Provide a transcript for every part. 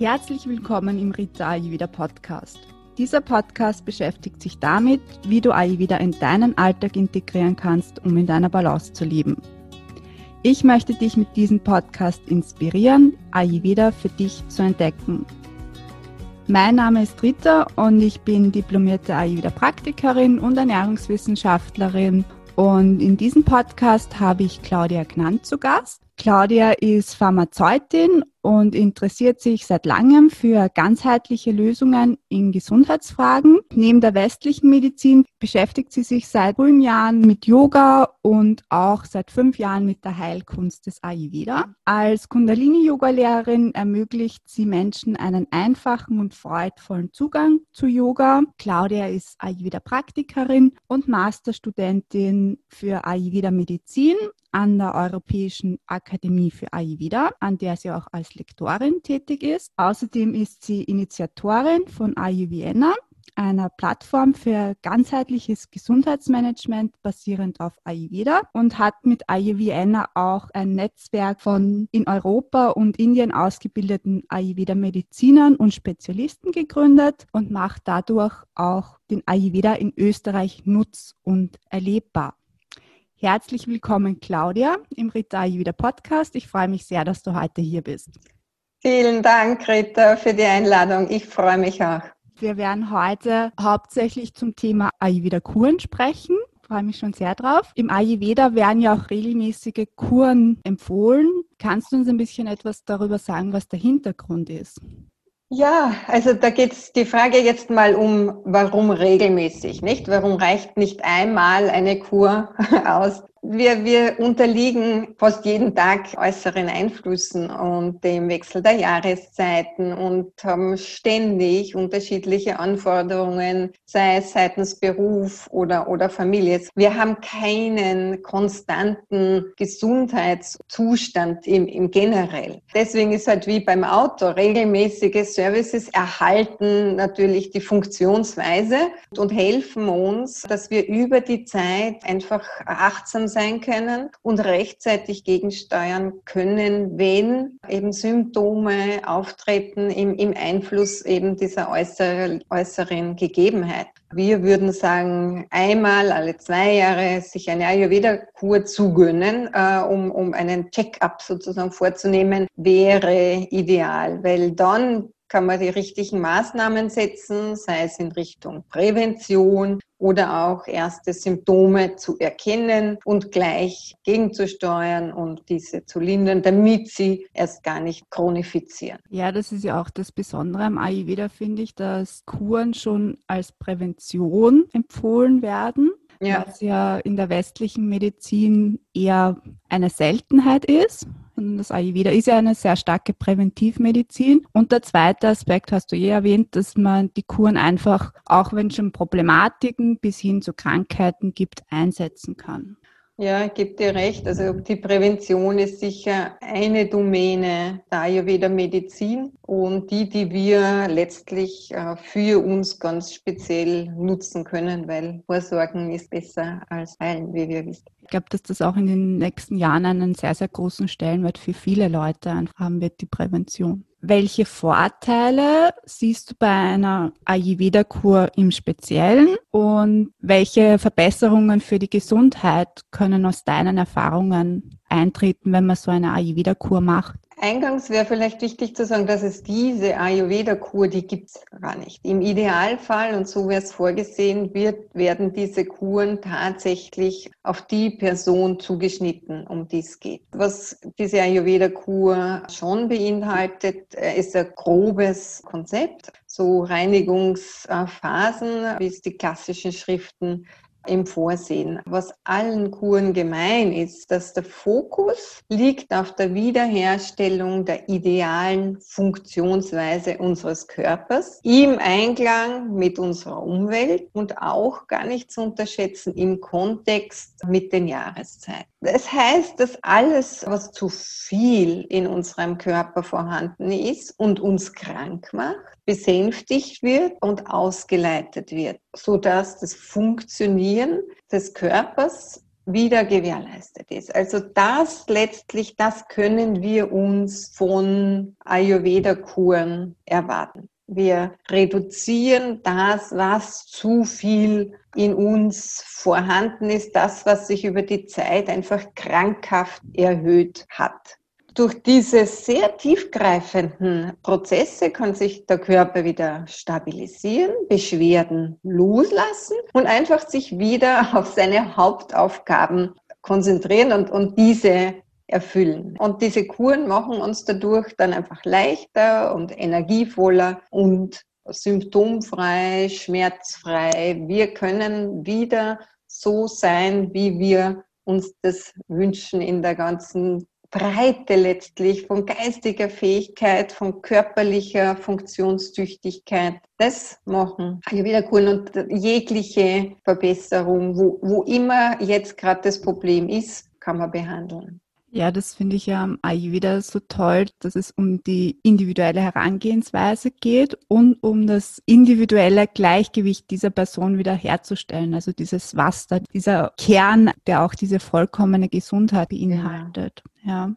Herzlich willkommen im Rita Ayurveda Podcast. Dieser Podcast beschäftigt sich damit, wie du Ayurveda in deinen Alltag integrieren kannst, um in deiner Balance zu leben. Ich möchte dich mit diesem Podcast inspirieren, Ayurveda für dich zu entdecken. Mein Name ist Rita und ich bin diplomierte Ayurveda-Praktikerin und Ernährungswissenschaftlerin. Und in diesem Podcast habe ich Claudia Gnant zu Gast. Claudia ist Pharmazeutin und interessiert sich seit langem für ganzheitliche Lösungen in Gesundheitsfragen. Neben der westlichen Medizin beschäftigt sie sich seit frühen Jahren mit Yoga und auch seit fünf Jahren mit der Heilkunst des Ayurveda. Als Kundalini-Yoga-Lehrerin ermöglicht sie Menschen einen einfachen und freudvollen Zugang zu Yoga. Claudia ist Ayurveda-Praktikerin und Masterstudentin für Ayurveda-Medizin an der Europäischen Akademie für Ayurveda, an der sie auch als Lektorin tätig ist. Außerdem ist sie Initiatorin von Ayurveda, einer Plattform für ganzheitliches Gesundheitsmanagement basierend auf Ayurveda und hat mit Ayurveda auch ein Netzwerk von in Europa und Indien ausgebildeten Ayurveda-Medizinern und Spezialisten gegründet und macht dadurch auch den Ayurveda in Österreich nutz- und erlebbar. Herzlich willkommen, Claudia, im Rita Ayurveda Podcast. Ich freue mich sehr, dass du heute hier bist. Vielen Dank, Rita, für die Einladung. Ich freue mich auch. Wir werden heute hauptsächlich zum Thema Ayurveda-Kuren sprechen. Ich freue mich schon sehr drauf. Im Ayurveda werden ja auch regelmäßige Kuren empfohlen. Kannst du uns ein bisschen etwas darüber sagen, was der Hintergrund ist? Ja, also da geht es die Frage jetzt mal um, warum regelmäßig, nicht? Warum reicht nicht einmal eine Kur aus? Wir, wir unterliegen fast jeden Tag äußeren Einflüssen und dem Wechsel der Jahreszeiten und haben ständig unterschiedliche Anforderungen, sei es seitens Beruf oder, oder Familie. Wir haben keinen konstanten Gesundheitszustand im, im generell. Deswegen ist halt wie beim Auto, regelmäßige Services erhalten natürlich die Funktionsweise und helfen uns, dass wir über die Zeit einfach achtsam sein können und rechtzeitig gegensteuern können, wenn eben Symptome auftreten im, im Einfluss eben dieser äußere, äußeren Gegebenheit. Wir würden sagen, einmal alle zwei Jahre sich eine Ayurveda-Kur zugönnen, äh, um, um einen Check-up sozusagen vorzunehmen, wäre ideal, weil dann kann man die richtigen Maßnahmen setzen, sei es in Richtung Prävention oder auch erste Symptome zu erkennen und gleich gegenzusteuern und diese zu lindern, damit sie erst gar nicht chronifizieren. Ja, das ist ja auch das Besondere am Ayurveda, finde ich, dass Kuren schon als Prävention empfohlen werden ja. was ja in der westlichen Medizin eher eine Seltenheit ist. Und das Ayurveda ist ja eine sehr starke Präventivmedizin. Und der zweite Aspekt hast du eh erwähnt, dass man die Kuren einfach, auch wenn es schon Problematiken bis hin zu Krankheiten gibt, einsetzen kann. Ja, ich gebe dir recht. Also die Prävention ist sicher eine Domäne der Ayurveda-Medizin und die, die wir letztlich äh, für uns ganz speziell nutzen können, weil Vorsorgen ist besser als heilen, wie wir wissen. Ich glaube, dass das auch in den nächsten Jahren einen sehr, sehr großen Stellenwert für viele Leute haben wird, die Prävention. Welche Vorteile siehst du bei einer Ayurveda-Kur im Speziellen und welche Verbesserungen für die Gesundheit können aus deinen Erfahrungen eintreten, wenn man so eine Ayurveda-Kur macht? Eingangs wäre vielleicht wichtig zu sagen, dass es diese Ayurveda-Kur, die gibt es gar nicht. Im Idealfall, und so wäre es vorgesehen wird, werden diese Kuren tatsächlich auf die Person zugeschnitten, um die es geht. Was diese Ayurveda-Kur schon beinhaltet, äh, ist ein grobes Konzept, so Reinigungsphasen, wie es die klassischen Schriften im Vorsehen. Was allen Kuren gemein ist, dass der Fokus liegt auf der Wiederherstellung der idealen Funktionsweise unseres Körpers im Einklang mit unserer Umwelt und auch gar nicht zu unterschätzen im Kontext mit den Jahreszeiten. Das heißt, dass alles, was zu viel in unserem Körper vorhanden ist und uns krank macht, besänftigt wird und ausgeleitet wird, sodass das Funktionieren des Körpers wieder gewährleistet ist. Also das letztlich, das können wir uns von Ayurveda-Kuren erwarten. Wir reduzieren das, was zu viel in uns vorhanden ist, das, was sich über die Zeit einfach krankhaft erhöht hat. Durch diese sehr tiefgreifenden Prozesse kann sich der Körper wieder stabilisieren, Beschwerden loslassen und einfach sich wieder auf seine Hauptaufgaben konzentrieren und, und diese erfüllen. Und diese Kuren machen uns dadurch dann einfach leichter und energievoller und symptomfrei, schmerzfrei. Wir können wieder so sein, wie wir uns das wünschen in der ganzen Breite letztlich von geistiger Fähigkeit, von körperlicher Funktionstüchtigkeit. Das machen Ayurveda-Kuren und jegliche Verbesserung, wo, wo immer jetzt gerade das Problem ist, kann man behandeln. Ja, das finde ich ja am Ayurveda so toll, dass es um die individuelle Herangehensweise geht und um das individuelle Gleichgewicht dieser Person wieder herzustellen. Also dieses Vasta, dieser Kern, der auch diese vollkommene Gesundheit beinhaltet. Ja. ja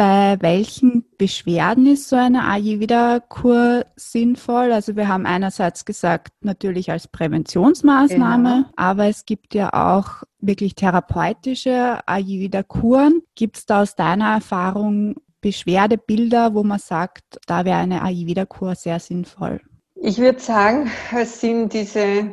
bei welchen Beschwerden ist so eine Ayurveda-Kur sinnvoll? Also wir haben einerseits gesagt, natürlich als Präventionsmaßnahme, genau. aber es gibt ja auch wirklich therapeutische Ayurveda-Kuren. Gibt es da aus deiner Erfahrung Beschwerdebilder, wo man sagt, da wäre eine Ayurveda-Kur sehr sinnvoll? Ich würde sagen, es sind diese,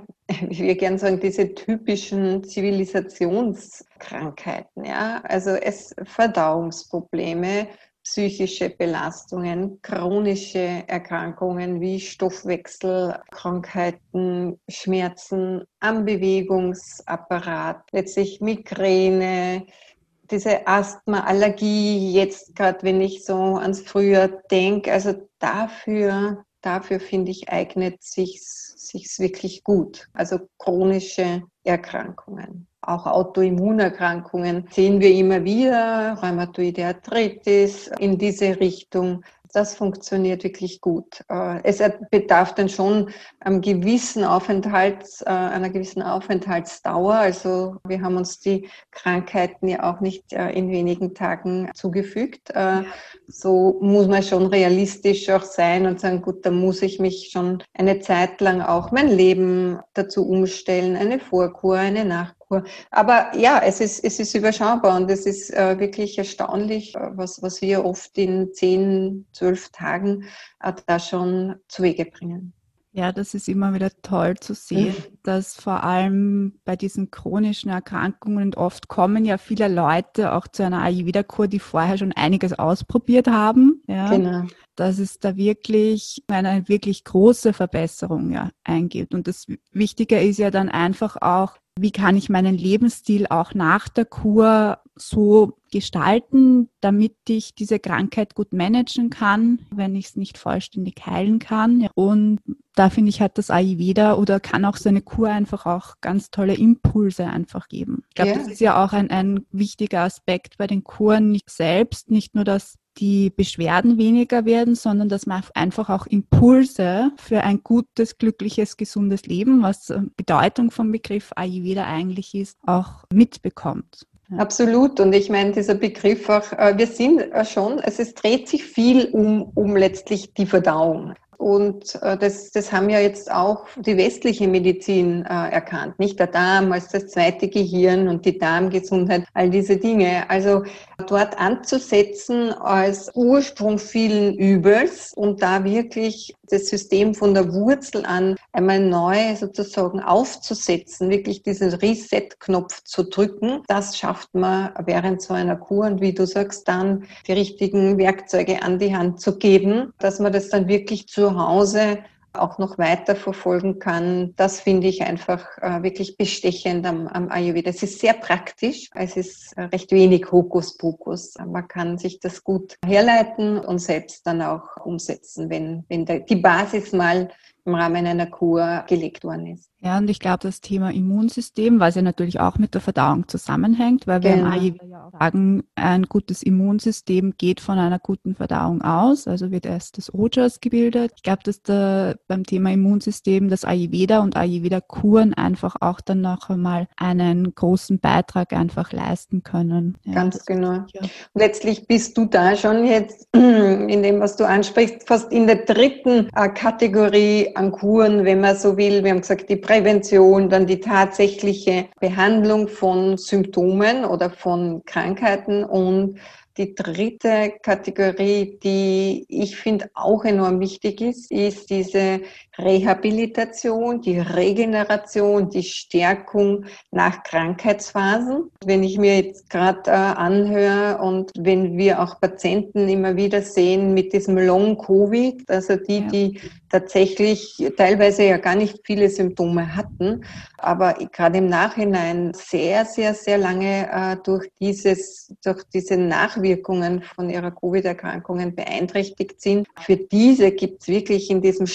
ich würde gerne sagen, diese typischen Zivilisationskrankheiten, ja. Also es Verdauungsprobleme, psychische Belastungen, chronische Erkrankungen wie Stoffwechselkrankheiten, Schmerzen am Bewegungsapparat, letztlich Migräne, diese Asthma, Allergie, jetzt gerade wenn ich so ans Frühjahr denke, also dafür dafür finde ich, eignet sich sich's wirklich gut. Also chronische Erkrankungen. Auch Autoimmunerkrankungen sehen wir immer wieder, Rheumatoide Arthritis in diese Richtung das funktioniert wirklich gut. Äh, es bedarf dann schon einem gewissen Aufenthalts, äh, einer gewissen Aufenthaltsdauer. Also wir haben uns die Krankheiten ja auch nicht äh, in wenigen Tagen zugefügt. So muss man schon realistisch auch sein und sagen, gut, da muss ich mich schon eine Zeit lang auch mein Leben dazu umstellen, eine Vorkur, eine Nachkur aber ja, es ist, es ist überschaubar und es ist äh, wirklich erstaunlich, äh, was, was wir oft in zehn, zwölf Tagen äh, da schon zu Wege bringen. Ja, das ist immer wieder toll zu sehen, mhm. dass vor allem bei diesen chronischen Erkrankungen oft kommen ja viele Leute auch zu einer Ayurveda-Kur, die vorher schon einiges ausprobiert haben. Ja, genau. Dass es da wirklich eine wirklich große Verbesserung ja, eingibt. Und das Wichtige ist ja dann einfach auch, wie kann ich meinen Lebensstil auch nach der Kur so gestalten, damit ich diese Krankheit gut managen kann, wenn ich es nicht vollständig heilen kann. Und da finde ich, hat das Ayurveda oder kann auch so eine Kur einfach auch ganz tolle Impulse einfach geben. Ich glaube, yeah. das ist ja auch ein, ein wichtiger Aspekt bei den Kuren nicht selbst, nicht nur, dass die Beschwerden weniger werden, sondern dass man einfach auch Impulse für ein gutes, glückliches, gesundes Leben, was Bedeutung vom Begriff Ayurveda eigentlich ist, auch mitbekommt. Absolut. Und ich meine, dieser Begriff auch, äh, wir sind schon, also es dreht sich viel um, um letztlich die Verdauung. Und äh, das, das haben ja jetzt auch die westliche Medizin äh, erkannt. Nicht der Darm als das zweite Gehirn und die Darmgesundheit, all diese Dinge. Also dort anzusetzen als Ursprung vielen Übels und da wirklich das System von der Wurzel an einmal neu sozusagen aufzusetzen, wirklich diesen Reset-Knopf zu drücken, das schafft man während so einer Kur und wie du sagst, dann die richtigen Werkzeuge an die Hand zu geben, dass man das dann wirklich zu Hause auch noch weiter verfolgen kann, das finde ich einfach äh, wirklich bestechend am, am Ayurveda. Es ist sehr praktisch, es ist recht wenig Hokuspokus. Man kann sich das gut herleiten und selbst dann auch umsetzen, wenn, wenn der, die Basis mal im Rahmen einer Kur gelegt worden ist. Ja, und ich glaube, das Thema Immunsystem, was ja natürlich auch mit der Verdauung zusammenhängt, weil wir genau. im Ayurveda ja auch sagen, ein gutes Immunsystem geht von einer guten Verdauung aus, also wird erst das Ojas gebildet. Ich glaube, dass da beim Thema Immunsystem das Ayurveda und Ayurveda-Kuren einfach auch dann noch einmal einen großen Beitrag einfach leisten können. Ja, Ganz genau. Letztlich bist du da schon jetzt in dem, was du ansprichst, fast in der dritten äh, Kategorie an Kuren, wenn man so will. Wir haben gesagt, die Prävention, dann die tatsächliche Behandlung von Symptomen oder von Krankheiten und die dritte Kategorie, die ich finde auch enorm wichtig ist, ist diese Rehabilitation, die Regeneration, die Stärkung nach Krankheitsphasen. Wenn ich mir jetzt gerade äh, anhöre und wenn wir auch Patienten immer wieder sehen mit diesem Long Covid, also die, ja. die tatsächlich teilweise ja gar nicht viele Symptome hatten, aber gerade im Nachhinein sehr, sehr, sehr lange äh, durch dieses, durch diese Nachwirkungen von ihrer Covid-Erkrankungen beeinträchtigt sind. Für diese gibt es wirklich in diesem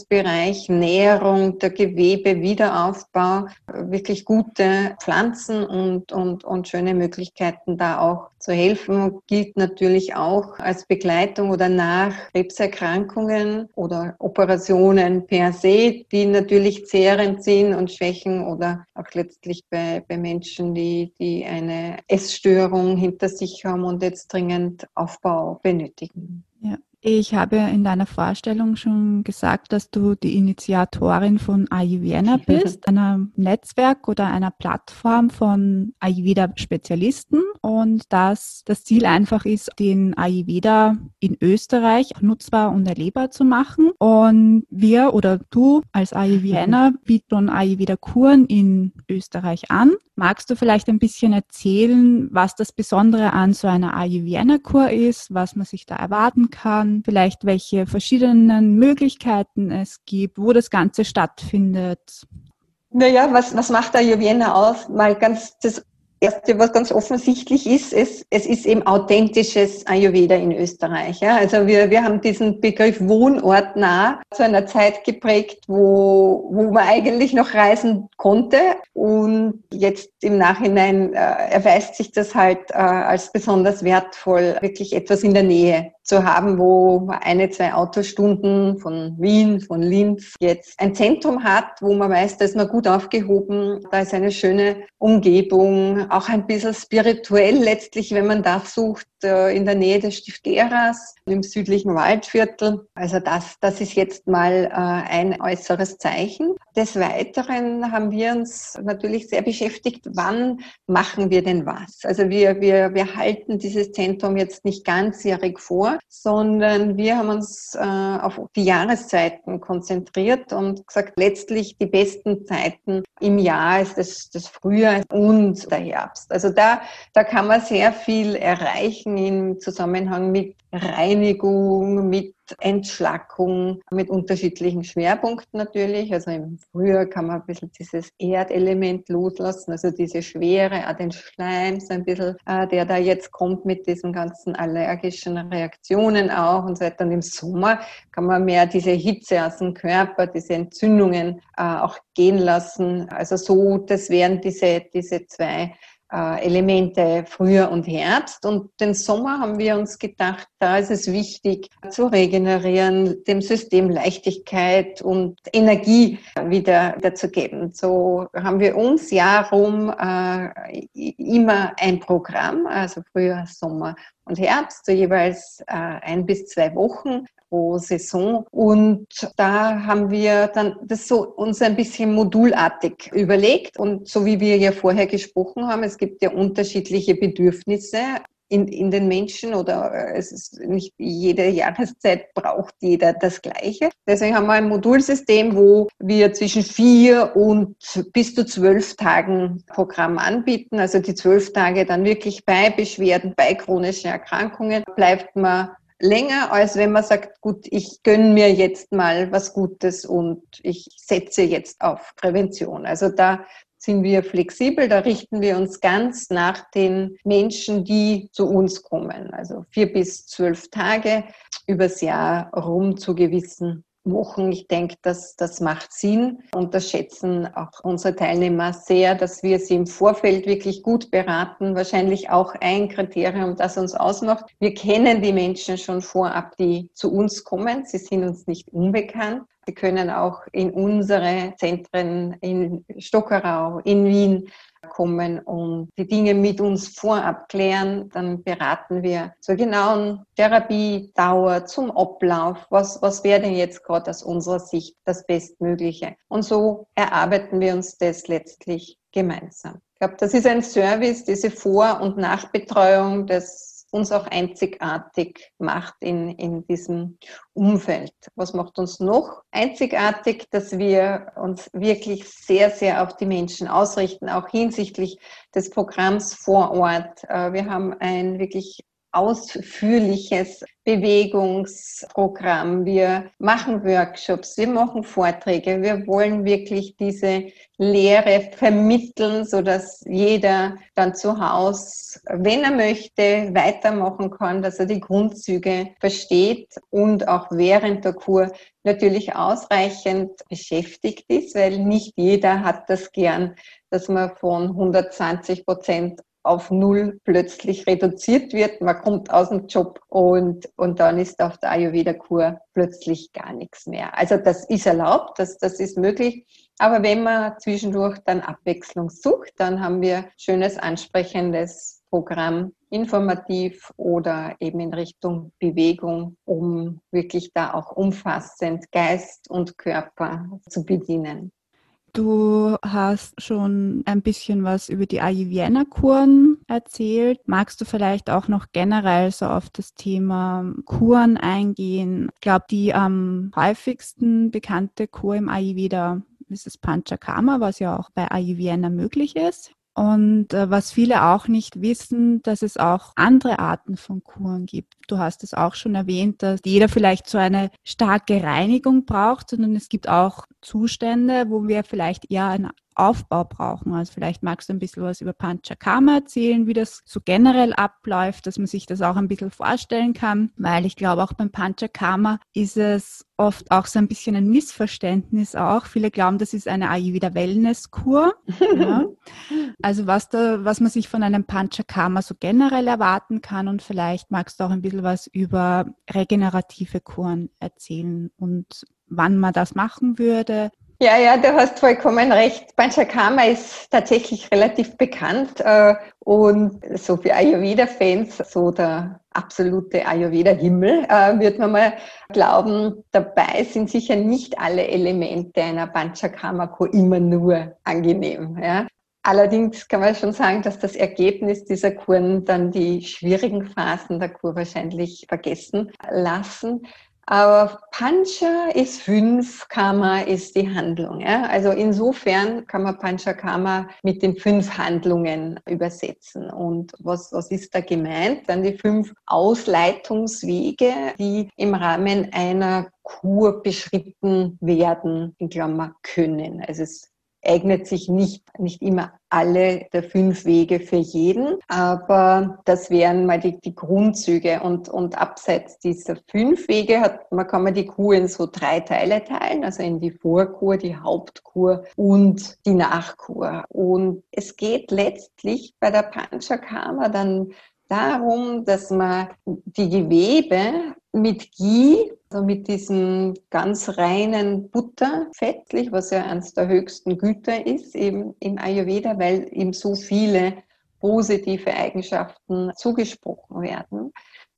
Stärkungsbereich Nährung, der Gewebe, Wiederaufbau, wirklich gute Pflanzen und, und, und schöne Möglichkeiten da auch zu helfen. Gilt natürlich auch als Begleitung oder nach Krebserkrankungen oder Operationen per se, die natürlich zehrend sind und schwächen oder auch letztlich bei, bei Menschen, die, die eine Essstörung hinter sich haben und jetzt dringend Aufbau benötigen. Ja. Ich habe in deiner Vorstellung schon gesagt, dass du die Initiatorin von Ayurveda bist, einem Netzwerk oder einer Plattform von Ayurveda-Spezialisten und dass das Ziel einfach ist, den Ayurveda in Österreich nutzbar und erlebbar zu machen. Und wir oder du als Ayurveda bieten Ayurveda-Kuren in Österreich an. Magst du vielleicht ein bisschen erzählen, was das Besondere an so einer Ayurveda-Kur ist, was man sich da erwarten kann, vielleicht welche verschiedenen Möglichkeiten es gibt, wo das Ganze stattfindet? Naja, was, was macht Ayurveda aus? Mal ganz das Erste, was ganz offensichtlich ist, es, es ist eben authentisches Ayurveda in Österreich. Ja? Also wir, wir haben diesen Begriff Wohnortnah zu einer Zeit geprägt, wo, wo man eigentlich noch reisen konnte. Und jetzt im Nachhinein äh, erweist sich das halt äh, als besonders wertvoll, wirklich etwas in der Nähe zu haben, wo eine, zwei Autostunden von Wien, von Linz jetzt ein Zentrum hat, wo man weiß, da ist man gut aufgehoben, da ist eine schöne Umgebung, auch ein bisschen spirituell letztlich, wenn man da sucht, in der Nähe des Stifteras im südlichen Waldviertel. Also das, das ist jetzt mal äh, ein äußeres Zeichen. Des Weiteren haben wir uns natürlich sehr beschäftigt, wann machen wir denn was? Also wir, wir, wir halten dieses Zentrum jetzt nicht ganzjährig vor, sondern wir haben uns äh, auf die Jahreszeiten konzentriert und gesagt, letztlich die besten Zeiten im Jahr ist das, das Frühjahr und der Herbst. Also da, da kann man sehr viel erreichen im Zusammenhang mit Reinigung, mit Entschlackung, mit unterschiedlichen Schwerpunkten natürlich. Also im Frühjahr kann man ein bisschen dieses Erdelement loslassen, also diese Schwere, auch den Schleim, so ein bisschen, äh, der da jetzt kommt mit diesen ganzen allergischen Reaktionen auch und so weiter. Und im Sommer kann man mehr diese Hitze aus dem Körper, diese Entzündungen äh, auch gehen lassen. Also so, das wären diese, diese zwei äh, Elemente Frühjahr und Herbst. Und den Sommer haben wir uns gedacht, da ist es wichtig zu regenerieren, dem System Leichtigkeit und Energie wieder, wieder zu geben. So haben wir uns jahrrum äh, immer ein Programm, also Frühjahr, Sommer und Herbst, so jeweils äh, ein bis zwei Wochen pro Saison. Und da haben wir dann das so uns ein bisschen modulartig überlegt. Und so wie wir ja vorher gesprochen haben, es gibt ja unterschiedliche Bedürfnisse in, in den Menschen oder äh, es ist nicht jede Jahreszeit braucht jeder das Gleiche. Deswegen haben wir ein Modulsystem, wo wir zwischen vier und bis zu zwölf Tagen Programm anbieten. Also die zwölf Tage dann wirklich bei Beschwerden, bei chronischen Erkrankungen bleibt man länger, als wenn man sagt, gut, ich gönne mir jetzt mal was Gutes und ich setze jetzt auf Prävention. Also da sind wir flexibel, da richten wir uns ganz nach den Menschen, die zu uns kommen. Also vier bis zwölf Tage übers Jahr rum zu gewissen Wochen. Ich denke, dass das macht Sinn und das schätzen auch unsere Teilnehmer sehr, dass wir sie im Vorfeld wirklich gut beraten. Wahrscheinlich auch ein Kriterium, das uns ausmacht. Wir kennen die Menschen schon vorab, die zu uns kommen. Sie sind uns nicht unbekannt. Sie können auch in unsere Zentren in Stockerau, in Wien kommen und die Dinge mit uns vorab klären. Dann beraten wir zur genauen Therapiedauer, zum Ablauf. Was, was wäre denn jetzt gerade aus unserer Sicht das Bestmögliche? Und so erarbeiten wir uns das letztlich gemeinsam. Ich glaube, das ist ein Service, diese Vor- und Nachbetreuung, das uns auch einzigartig macht in, in diesem Umfeld. Was macht uns noch einzigartig, dass wir uns wirklich sehr, sehr auf die Menschen ausrichten, auch hinsichtlich des Programms vor Ort. Äh, wir haben ein wirklich ausführliches Bewegungsprogramm. Wir machen Workshops, wir machen Vorträge. Wir wollen wirklich diese Lehre vermitteln, so dass jeder dann zu Hause, wenn er möchte, weitermachen kann, dass er die Grundzüge versteht und auch während der Kur natürlich ausreichend beschäftigt ist, weil nicht jeder hat das gern, dass man von 120 Prozent auf null plötzlich reduziert wird. Man kommt aus dem Job und, und dann ist auf der Ayurveda-Kur plötzlich gar nichts mehr. Also das ist erlaubt, das, das ist möglich. Aber wenn man zwischendurch dann Abwechslung sucht, dann haben wir schönes, ansprechendes Programm, informativ oder eben in Richtung Bewegung, um wirklich da auch umfassend Geist und Körper zu bedienen. Du hast schon ein bisschen was über die Ayurveda-Kuren erzählt. Magst du vielleicht auch noch generell so auf das Thema Kuren eingehen? Ich glaube, die am häufigsten bekannte Kur im Ayurveda ist das Panchakarma, was ja auch bei Ayurveda möglich ist. Und äh, was viele auch nicht wissen, dass es auch andere Arten von Kuren gibt. Du hast es auch schon erwähnt, dass jeder vielleicht so eine starke Reinigung braucht, sondern es gibt auch Zustände, wo wir vielleicht eher ein Aufbau brauchen. Also vielleicht magst du ein bisschen was über Panchakarma erzählen, wie das so generell abläuft, dass man sich das auch ein bisschen vorstellen kann, weil ich glaube auch beim Panchakarma ist es oft auch so ein bisschen ein Missverständnis auch. Viele glauben, das ist eine Ayurveda Wellness-Kur. ja. Also was da, was man sich von einem Panchakarma so generell erwarten kann und vielleicht magst du auch ein bisschen was über regenerative Kuren erzählen und wann man das machen würde, ja, ja, du hast vollkommen recht. Panchakarma ist tatsächlich relativ bekannt äh, und so für Ayurveda-Fans so der absolute Ayurveda-Himmel, äh, wird man mal glauben. Dabei sind sicher nicht alle Elemente einer Panchakarma-Kur immer nur angenehm. Ja. Allerdings kann man schon sagen, dass das Ergebnis dieser Kuren dann die schwierigen Phasen der Kur wahrscheinlich vergessen lassen. Aber Pancha ist fünf, Karma ist die Handlung. Ja? Also insofern kann man Pancha Karma mit den fünf Handlungen übersetzen. Und was, was ist da gemeint? Dann die fünf Ausleitungswege, die im Rahmen einer Kur beschritten werden, in Klammer können. Also es eignet sich nicht, nicht immer alle der fünf Wege für jeden, aber das wären mal die, die Grundzüge und, und abseits dieser fünf Wege hat, man kann man die Kur in so drei Teile teilen, also in die Vorkur, die Hauptkur und die Nachkur. Und es geht letztlich bei der Panchakarma dann darum, dass man die Gewebe mit Ghee, also mit diesem ganz reinen Butter, fettlich, was ja eines der höchsten Güter ist, eben im Ayurveda, weil ihm so viele positive Eigenschaften zugesprochen werden.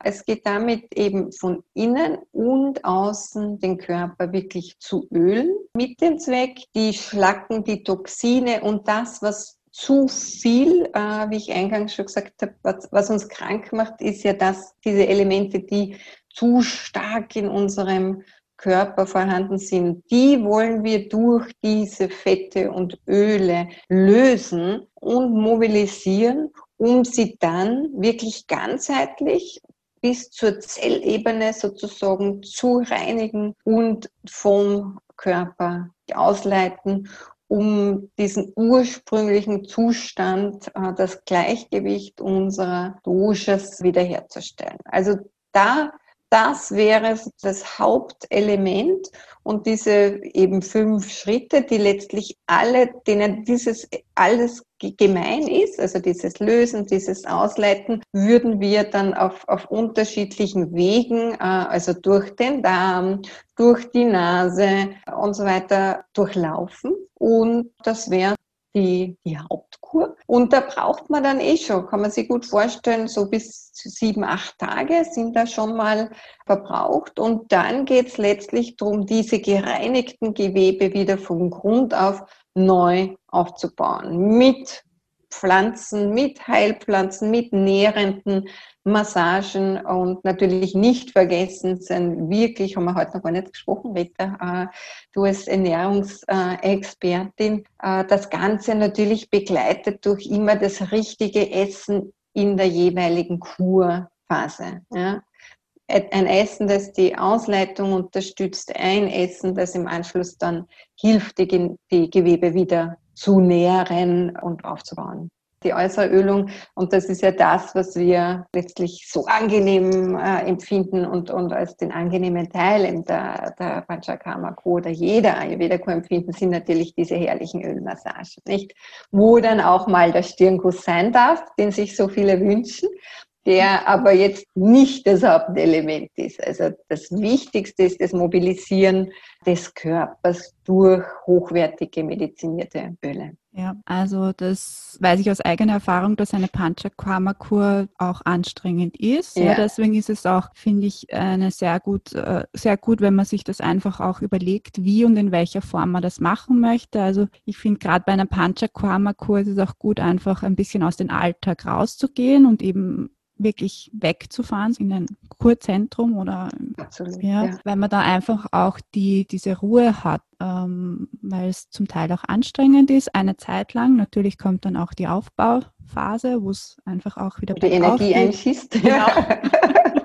Es geht damit eben von innen und außen den Körper wirklich zu ölen, mit dem Zweck, die Schlacken, die Toxine und das, was zu viel, äh, wie ich eingangs schon gesagt habe, was, was uns krank macht, ist ja, dass diese Elemente, die zu stark in unserem Körper vorhanden sind, die wollen wir durch diese Fette und Öle lösen und mobilisieren, um sie dann wirklich ganzheitlich bis zur Zellebene sozusagen zu reinigen und vom Körper ausleiten um diesen ursprünglichen Zustand, äh, das Gleichgewicht unserer Doshas wiederherzustellen. Also da das wäre das Hauptelement und diese eben fünf Schritte, die letztlich alle, denen dieses alles gemein ist, also dieses Lösen, dieses Ausleiten, würden wir dann auf, auf unterschiedlichen Wegen, äh, also durch den Darm, durch die Nase und so weiter durchlaufen. Und das wäre die, die Hauptkur. Und da braucht man dann eh schon, kann man sich gut vorstellen, so bis sieben, acht Tage sind da schon mal verbraucht. Und dann geht es letztlich darum, diese gereinigten Gewebe wieder vom Grund auf neu aufzubauen. Mit Pflanzen, mit Heilpflanzen, mit nährenden Massagen und natürlich nicht vergessen sind wirklich, haben wir heute noch gar nicht gesprochen, Rita, äh, du als Ernährungsexpertin, äh, das Ganze natürlich begleitet durch immer das richtige Essen in der jeweiligen Kurphase. Ja ein Essen, das die Ausleitung unterstützt, ein Essen, das im Anschluss dann hilft, die, die Gewebe wieder zu nähren und aufzubauen. Die Äußerölung, und das ist ja das, was wir letztlich so angenehm äh, empfinden und, und als den angenehmen Teil der, der Panchakarma-Kur oder jeder Ayurveda-Kur empfinden, sind natürlich diese herrlichen Ölmassagen, nicht? Wo dann auch mal der Stirnkuss sein darf, den sich so viele wünschen der aber jetzt nicht das Hauptelement ist. Also das Wichtigste ist das Mobilisieren des Körpers durch hochwertige medizinierte Öle. Ja, also das weiß ich aus eigener Erfahrung, dass eine Panchakarma-Kur auch anstrengend ist. Ja. ja. deswegen ist es auch, finde ich, eine sehr gut, äh, sehr gut, wenn man sich das einfach auch überlegt, wie und in welcher Form man das machen möchte. Also ich finde gerade bei einer Panchakarma-Kur ist es auch gut, einfach ein bisschen aus dem Alltag rauszugehen und eben wirklich wegzufahren in ein Kurzentrum oder Absolut, ja, ja, weil man da einfach auch die, diese Ruhe hat, ähm, weil es zum Teil auch anstrengend ist, eine Zeit lang. Natürlich kommt dann auch die Aufbauphase, wo es einfach auch wieder die Energie einschießt. Genau.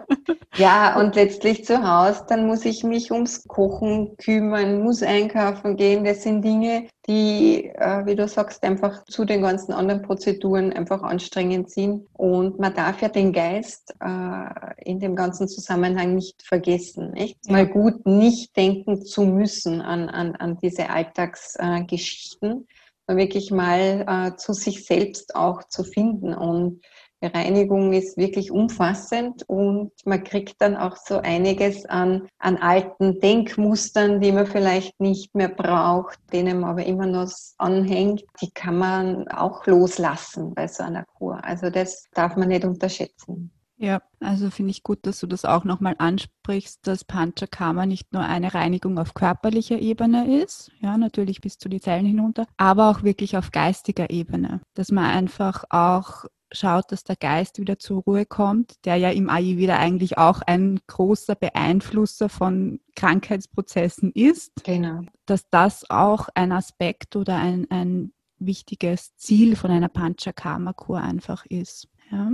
Ja, und letztlich zu Hause, dann muss ich mich ums Kochen kümmern, muss einkaufen gehen. Das sind Dinge, die, äh, wie du sagst, einfach zu den ganzen anderen Prozeduren einfach anstrengend sind. Und man darf ja den Geist äh, in dem ganzen Zusammenhang nicht vergessen. Ja. Mal gut nicht denken zu müssen an, an, an diese Alltagsgeschichten, äh, wirklich mal äh, zu sich selbst auch zu finden und Reinigung ist wirklich umfassend und man kriegt dann auch so einiges an, an alten Denkmustern, die man vielleicht nicht mehr braucht, denen man aber immer noch anhängt. Die kann man auch loslassen bei so einer Kur. Also das darf man nicht unterschätzen. Ja, also finde ich gut, dass du das auch nochmal ansprichst, dass Panchakarma nicht nur eine Reinigung auf körperlicher Ebene ist, ja, natürlich bis zu die Zellen hinunter, aber auch wirklich auf geistiger Ebene, dass man einfach auch schaut, dass der Geist wieder zur Ruhe kommt, der ja im Ayurveda eigentlich auch ein großer Beeinflusser von Krankheitsprozessen ist. Genau. Dass das auch ein Aspekt oder ein, ein wichtiges Ziel von einer Panchakarma-Kur einfach ist. Ja.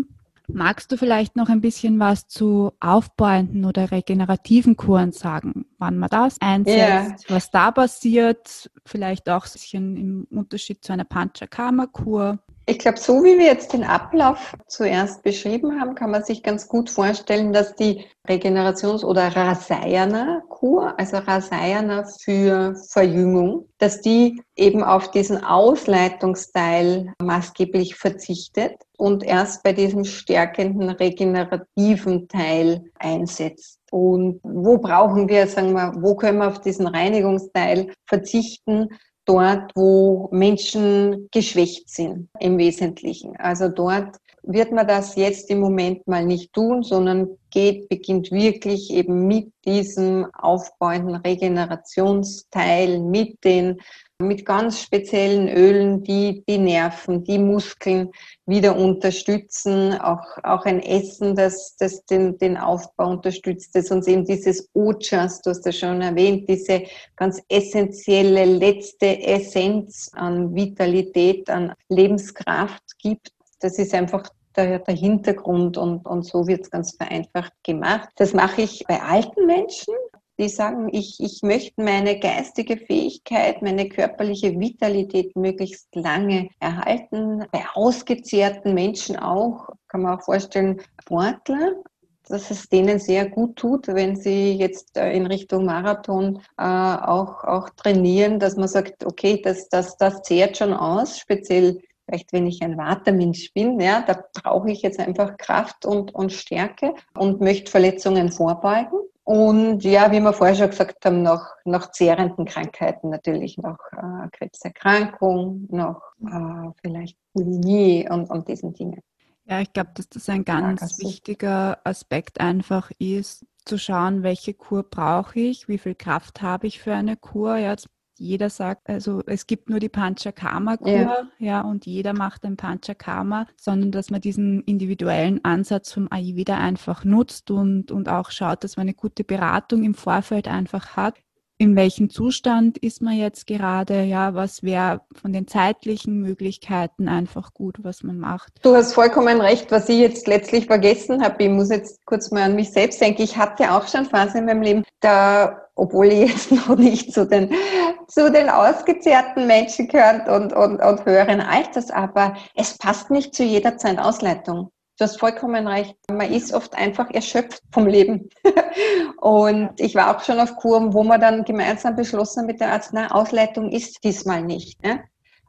Magst du vielleicht noch ein bisschen was zu aufbauenden oder regenerativen Kuren sagen? Wann man das einsetzt, yeah. was da passiert, vielleicht auch ein bisschen im Unterschied zu einer Panchakarma-Kur? Ich glaube, so wie wir jetzt den Ablauf zuerst beschrieben haben, kann man sich ganz gut vorstellen, dass die Regenerations- oder Rasayana-Kur, also Rasayana für Verjüngung, dass die eben auf diesen Ausleitungsteil maßgeblich verzichtet und erst bei diesem stärkenden regenerativen Teil einsetzt. Und wo brauchen wir, sagen wir, wo können wir auf diesen Reinigungsteil verzichten? Dort, wo Menschen geschwächt sind im Wesentlichen. Also dort wird man das jetzt im Moment mal nicht tun, sondern geht, beginnt wirklich eben mit diesem aufbauenden Regenerationsteil, mit den mit ganz speziellen Ölen, die die Nerven, die Muskeln wieder unterstützen. Auch, auch ein Essen, das, das den, den Aufbau unterstützt, das uns eben dieses Ojas, du hast das schon erwähnt, diese ganz essentielle letzte Essenz an Vitalität, an Lebenskraft gibt. Das ist einfach der, der Hintergrund und, und so wird es ganz vereinfacht gemacht. Das mache ich bei alten Menschen, die sagen, ich, ich möchte meine geistige Fähigkeit, meine körperliche Vitalität möglichst lange erhalten. Bei ausgezehrten Menschen auch, kann man auch vorstellen, Sportler, dass es denen sehr gut tut, wenn sie jetzt äh, in Richtung Marathon äh, auch, auch trainieren, dass man sagt, okay, das, das, das zehrt schon aus, speziell vielleicht wenn ich ein Watermensch bin, ja, da brauche ich jetzt einfach Kraft und, und Stärke und möchte Verletzungen vorbeugen. Und ja, wie wir vorher schon gesagt haben, noch, noch zehrenden Krankheiten natürlich, noch äh, Krebserkrankung, noch äh, vielleicht Bulimie und, und diesen Dingen. Ja, ich glaube, dass das ein ganz ja, wichtiger Aspekt einfach ist, zu schauen, welche Kur brauche ich, wie viel Kraft habe ich für eine Kur. Ja, jeder sagt, also es gibt nur die Panchakarma-Kur, ja. ja, und jeder macht ein Panchakarma, sondern dass man diesen individuellen Ansatz vom Ayurveda einfach nutzt und, und auch schaut, dass man eine gute Beratung im Vorfeld einfach hat in welchem Zustand ist man jetzt gerade, ja, was wäre von den zeitlichen Möglichkeiten einfach gut, was man macht. Du hast vollkommen recht, was ich jetzt letztlich vergessen habe, ich muss jetzt kurz mal an mich selbst denken, ich hatte auch schon Phasen in meinem Leben, da, obwohl ich jetzt noch nicht zu den, zu den ausgezehrten Menschen gehört und, und, und höheren Alters, aber es passt nicht zu jeder Zeit Ausleitung. Du hast vollkommen recht. Man ist oft einfach erschöpft vom Leben. Und ich war auch schon auf Kuren, wo man dann gemeinsam beschlossen mit der Arzt, na, Ausleitung ist diesmal nicht. Ne?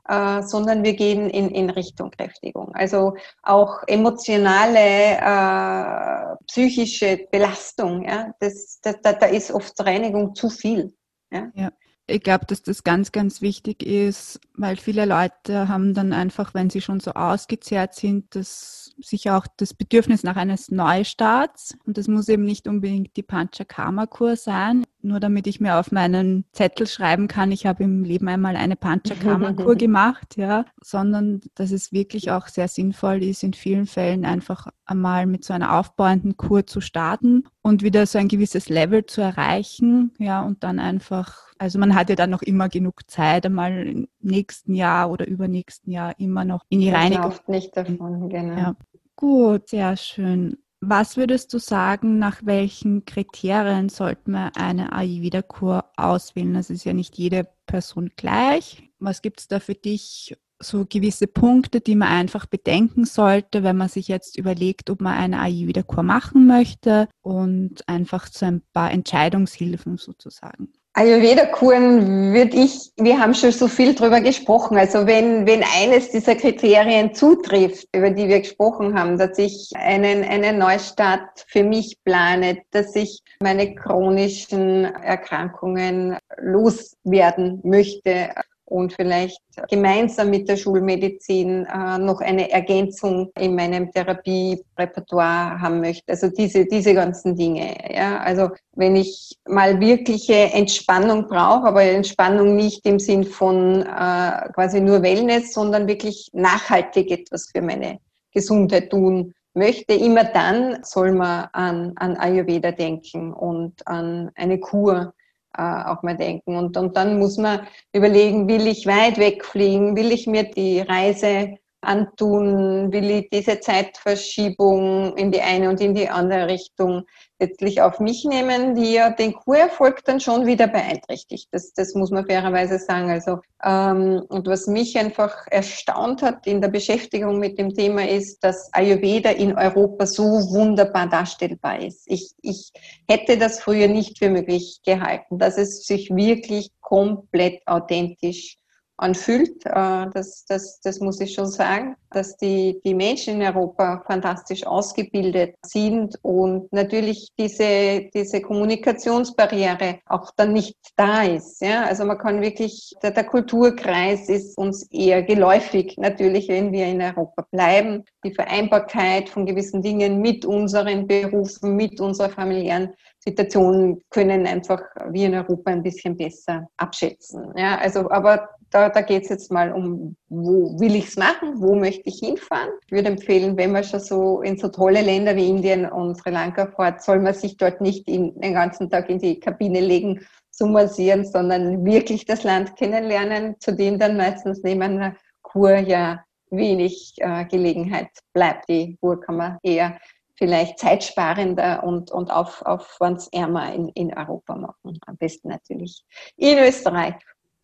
Äh, sondern wir gehen in, in Richtung Kräftigung. Also auch emotionale, äh, psychische Belastung, ja, das, da, da ist oft Reinigung zu viel. Ja. ja ich glaube, dass das ganz, ganz wichtig ist, weil viele Leute haben dann einfach, wenn sie schon so ausgezehrt sind, das sicher auch das Bedürfnis nach eines Neustarts. Und das muss eben nicht unbedingt die Panchakarma-Kur sein, nur damit ich mir auf meinen Zettel schreiben kann, ich habe im Leben einmal eine Panchakarma-Kur gemacht, ja, sondern dass es wirklich auch sehr sinnvoll ist, in vielen Fällen einfach einmal mit so einer aufbauenden Kur zu starten und wieder so ein gewisses Level zu erreichen, ja, und dann einfach, also man hat ja dann noch immer genug Zeit, einmal im nächsten Jahr oder übernächsten Jahr immer noch in die Reinigung. nicht davon, genau. Ja. Gut, sehr schön. Was würdest du sagen, nach welchen Kriterien sollte man eine Ayurveda-Kur auswählen? Das ist ja nicht jede Person gleich. Was gibt es da für dich so gewisse Punkte, die man einfach bedenken sollte, wenn man sich jetzt überlegt, ob man eine Ayurveda-Kur machen möchte und einfach so ein paar Entscheidungshilfen sozusagen? Ayurveda-Kuren würde ich, wir haben schon so viel drüber gesprochen. Also wenn, wenn eines dieser Kriterien zutrifft, über die wir gesprochen haben, dass ich einen, einen Neustart für mich plane, dass ich meine chronischen Erkrankungen loswerden möchte, und vielleicht gemeinsam mit der Schulmedizin äh, noch eine Ergänzung in meinem Therapierepertoire haben möchte. Also diese, diese ganzen Dinge. Ja? Also wenn ich mal wirkliche Entspannung brauche, aber Entspannung nicht im Sinn von äh, quasi nur Wellness, sondern wirklich nachhaltig etwas für meine Gesundheit tun möchte, immer dann soll man an, an Ayurveda denken und an eine Kur auch mal denken. Und, und dann muss man überlegen, will ich weit wegfliegen, will ich mir die Reise antun, will ich diese Zeitverschiebung in die eine und in die andere Richtung letztlich auf mich nehmen, die ja den Kurerfolg dann schon wieder beeinträchtigt. Das, das muss man fairerweise sagen. Also, ähm, und was mich einfach erstaunt hat in der Beschäftigung mit dem Thema ist, dass Ayurveda in Europa so wunderbar darstellbar ist. Ich, ich hätte das früher nicht für möglich gehalten, dass es sich wirklich komplett authentisch anfühlt. Äh, das, das, das muss ich schon sagen, dass die, die Menschen in Europa fantastisch ausgebildet sind und natürlich diese, diese Kommunikationsbarriere auch dann nicht da ist. Ja? Also man kann wirklich, der, der Kulturkreis ist uns eher geläufig, natürlich, wenn wir in Europa bleiben. Die Vereinbarkeit von gewissen Dingen mit unseren Berufen, mit unserer familiären Situation können einfach wir in Europa ein bisschen besser abschätzen. Ja, also, aber da, da geht es jetzt mal um, wo will ich es machen, wo möchte ich hinfahren. Ich würde empfehlen, wenn man schon so in so tolle Länder wie Indien und Sri Lanka fährt, soll man sich dort nicht in, den ganzen Tag in die Kabine legen, zu massieren, sondern wirklich das Land kennenlernen, zu dem dann meistens neben einer Kur ja wenig äh, Gelegenheit bleibt. Die Kur kann man eher vielleicht zeitsparender und, und auf, aufwandsärmer in, in Europa machen. Am besten natürlich in Österreich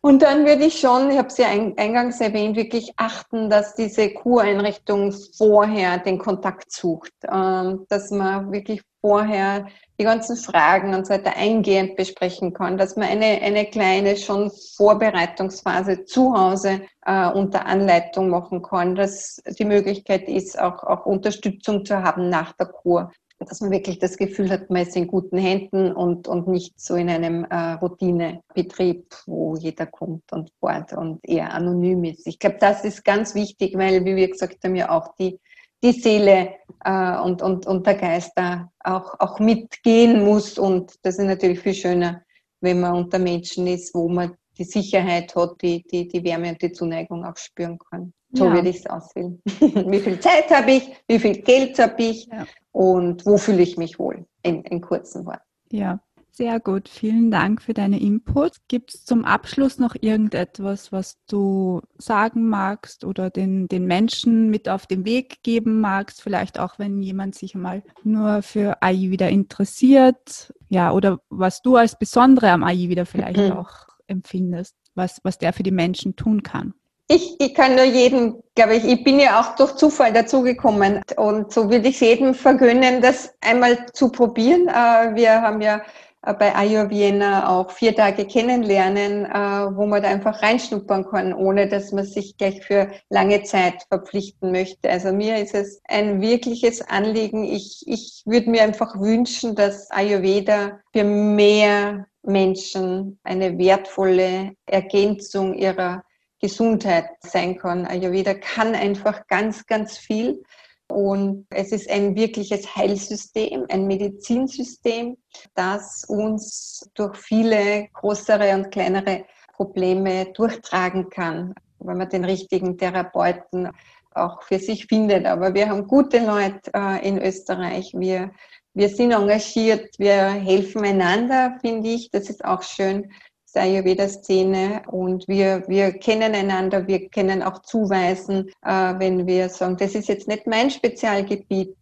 Und dann würde ich schon, ich habe es ja eingangs erwähnt, wirklich achten, dass diese Kureinrichtung vorher den Kontakt sucht, ähm, dass man wirklich vorher die ganzen Fragen und so weiter eingehend besprechen kann, dass man eine, eine kleine schon Vorbereitungsphase zu Hause äh, unter Anleitung machen kann, dass die Möglichkeit ist, auch, auch Unterstützung zu haben nach der Kur dass man wirklich das Gefühl hat, man ist in guten Händen und, und nicht so in einem äh, Routinebetrieb, wo jeder kommt und fährt und eher anonym ist. Ich glaube, das ist ganz wichtig, weil, wie wir gesagt haben, ja auch die, die Seele äh, und, und, und der Geist da auch, auch mitgehen muss. Und das ist natürlich viel schöner, wenn man unter Menschen ist, wo man die Sicherheit hat, die, die, die Wärme und die Zuneigung auch spüren kann. So ja. würde ich es auswählen. wie viel Zeit habe ich? Wie viel Geld habe ich? Ja. Und wo fühle ich mich wohl? In, in kurzen Worten. Ja, sehr gut. Vielen Dank für deine Inputs. Gibt es zum Abschluss noch irgendetwas, was du sagen magst oder den, den Menschen mit auf den Weg geben magst? Vielleicht auch, wenn jemand sich mal nur für AI wieder interessiert. Ja, oder was du als Besondere am AI wieder vielleicht mhm. auch empfindest, was, was der für die Menschen tun kann. Ich, ich kann nur jedem, glaube ich, ich bin ja auch durch Zufall dazugekommen und so würde ich jedem vergönnen, das einmal zu probieren. Äh, wir haben ja äh, bei Vienna auch vier Tage kennenlernen, äh, wo man da einfach reinschnuppern kann, ohne dass man sich gleich für lange Zeit verpflichten möchte. Also mir ist es ein wirkliches Anliegen. Ich, ich würde mir einfach wünschen, dass Ayurveda für mehr Menschen eine wertvolle Ergänzung ihrer Gesundheit sein kann. Ayurveda kann einfach ganz, ganz viel. Und es ist ein wirkliches Heilsystem, ein Medizinsystem, das uns durch viele größere und kleinere Probleme durchtragen kann, wenn man den richtigen Therapeuten auch für sich findet. Aber wir haben gute Leute äh, in Österreich. Wir, wir sind engagiert, wir helfen einander, finde ich. Das ist auch schön der Ayurveda-Szene und wir, wir kennen einander, wir können auch zuweisen, äh, wenn wir sagen, das ist jetzt nicht mein Spezialgebiet.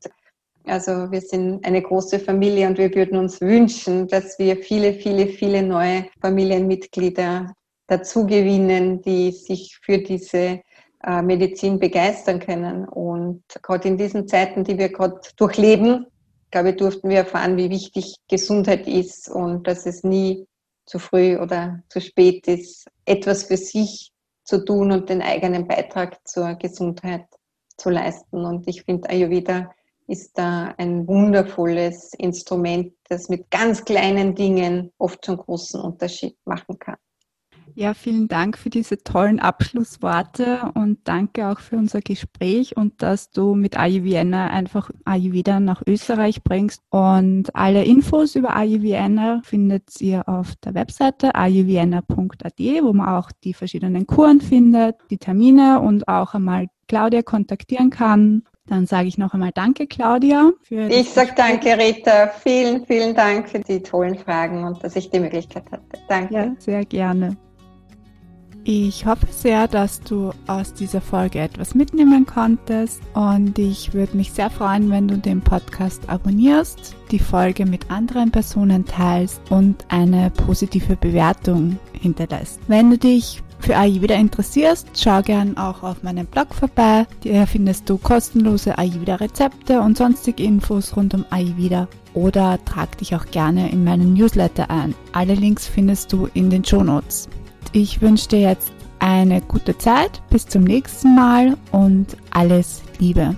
Also wir sind eine große Familie und wir würden uns wünschen, dass wir viele, viele, viele neue Familienmitglieder dazu gewinnen, die sich für diese äh, Medizin begeistern können. Und gerade in diesen Zeiten, die wir gerade durchleben, glaube ich, durften wir erfahren, wie wichtig Gesundheit ist und dass es nie zu früh oder zu spät ist, etwas für sich zu tun und den eigenen Beitrag zur Gesundheit zu leisten. Und ich finde, Ayurveda ist da ein wundervolles Instrument, das mit ganz kleinen Dingen oft schon großen Unterschied machen kann. Ja, vielen Dank für diese tollen Abschlussworte und danke auch für unser Gespräch und dass du mit Ayurveda einfach Ayurveda nach Österreich bringst. Und alle Infos über Ayurveda findet ihr auf der Webseite ayurveda.at, wo man auch die verschiedenen Kuren findet, die Termine und auch einmal Claudia kontaktieren kann. Dann sage ich noch einmal Danke, Claudia. ich sage Danke, Rita. Vielen, vielen Dank für die tollen Fragen und dass ich die Möglichkeit hatte. Danke. Ja, sehr gerne. Ich hoffe sehr, dass du aus dieser Folge etwas mitnehmen konntest und ich würde mich sehr freuen, wenn du den Podcast abonnierst, die Folge mit anderen Personen teilst und eine positive Bewertung hinterlässt. Wenn du dich für Ayurveda interessierst, schau gern auch auf meinem Blog vorbei. Hier findest du kostenlose Ayurveda-Rezepte und sonstige Infos rund um Ayurveda oder trag dich auch gerne in meinen Newsletter ein. Alle Links findest du in den Show Notes. Ich wünsche dir jetzt eine gute Zeit. Bis zum nächsten Mal und alles Liebe.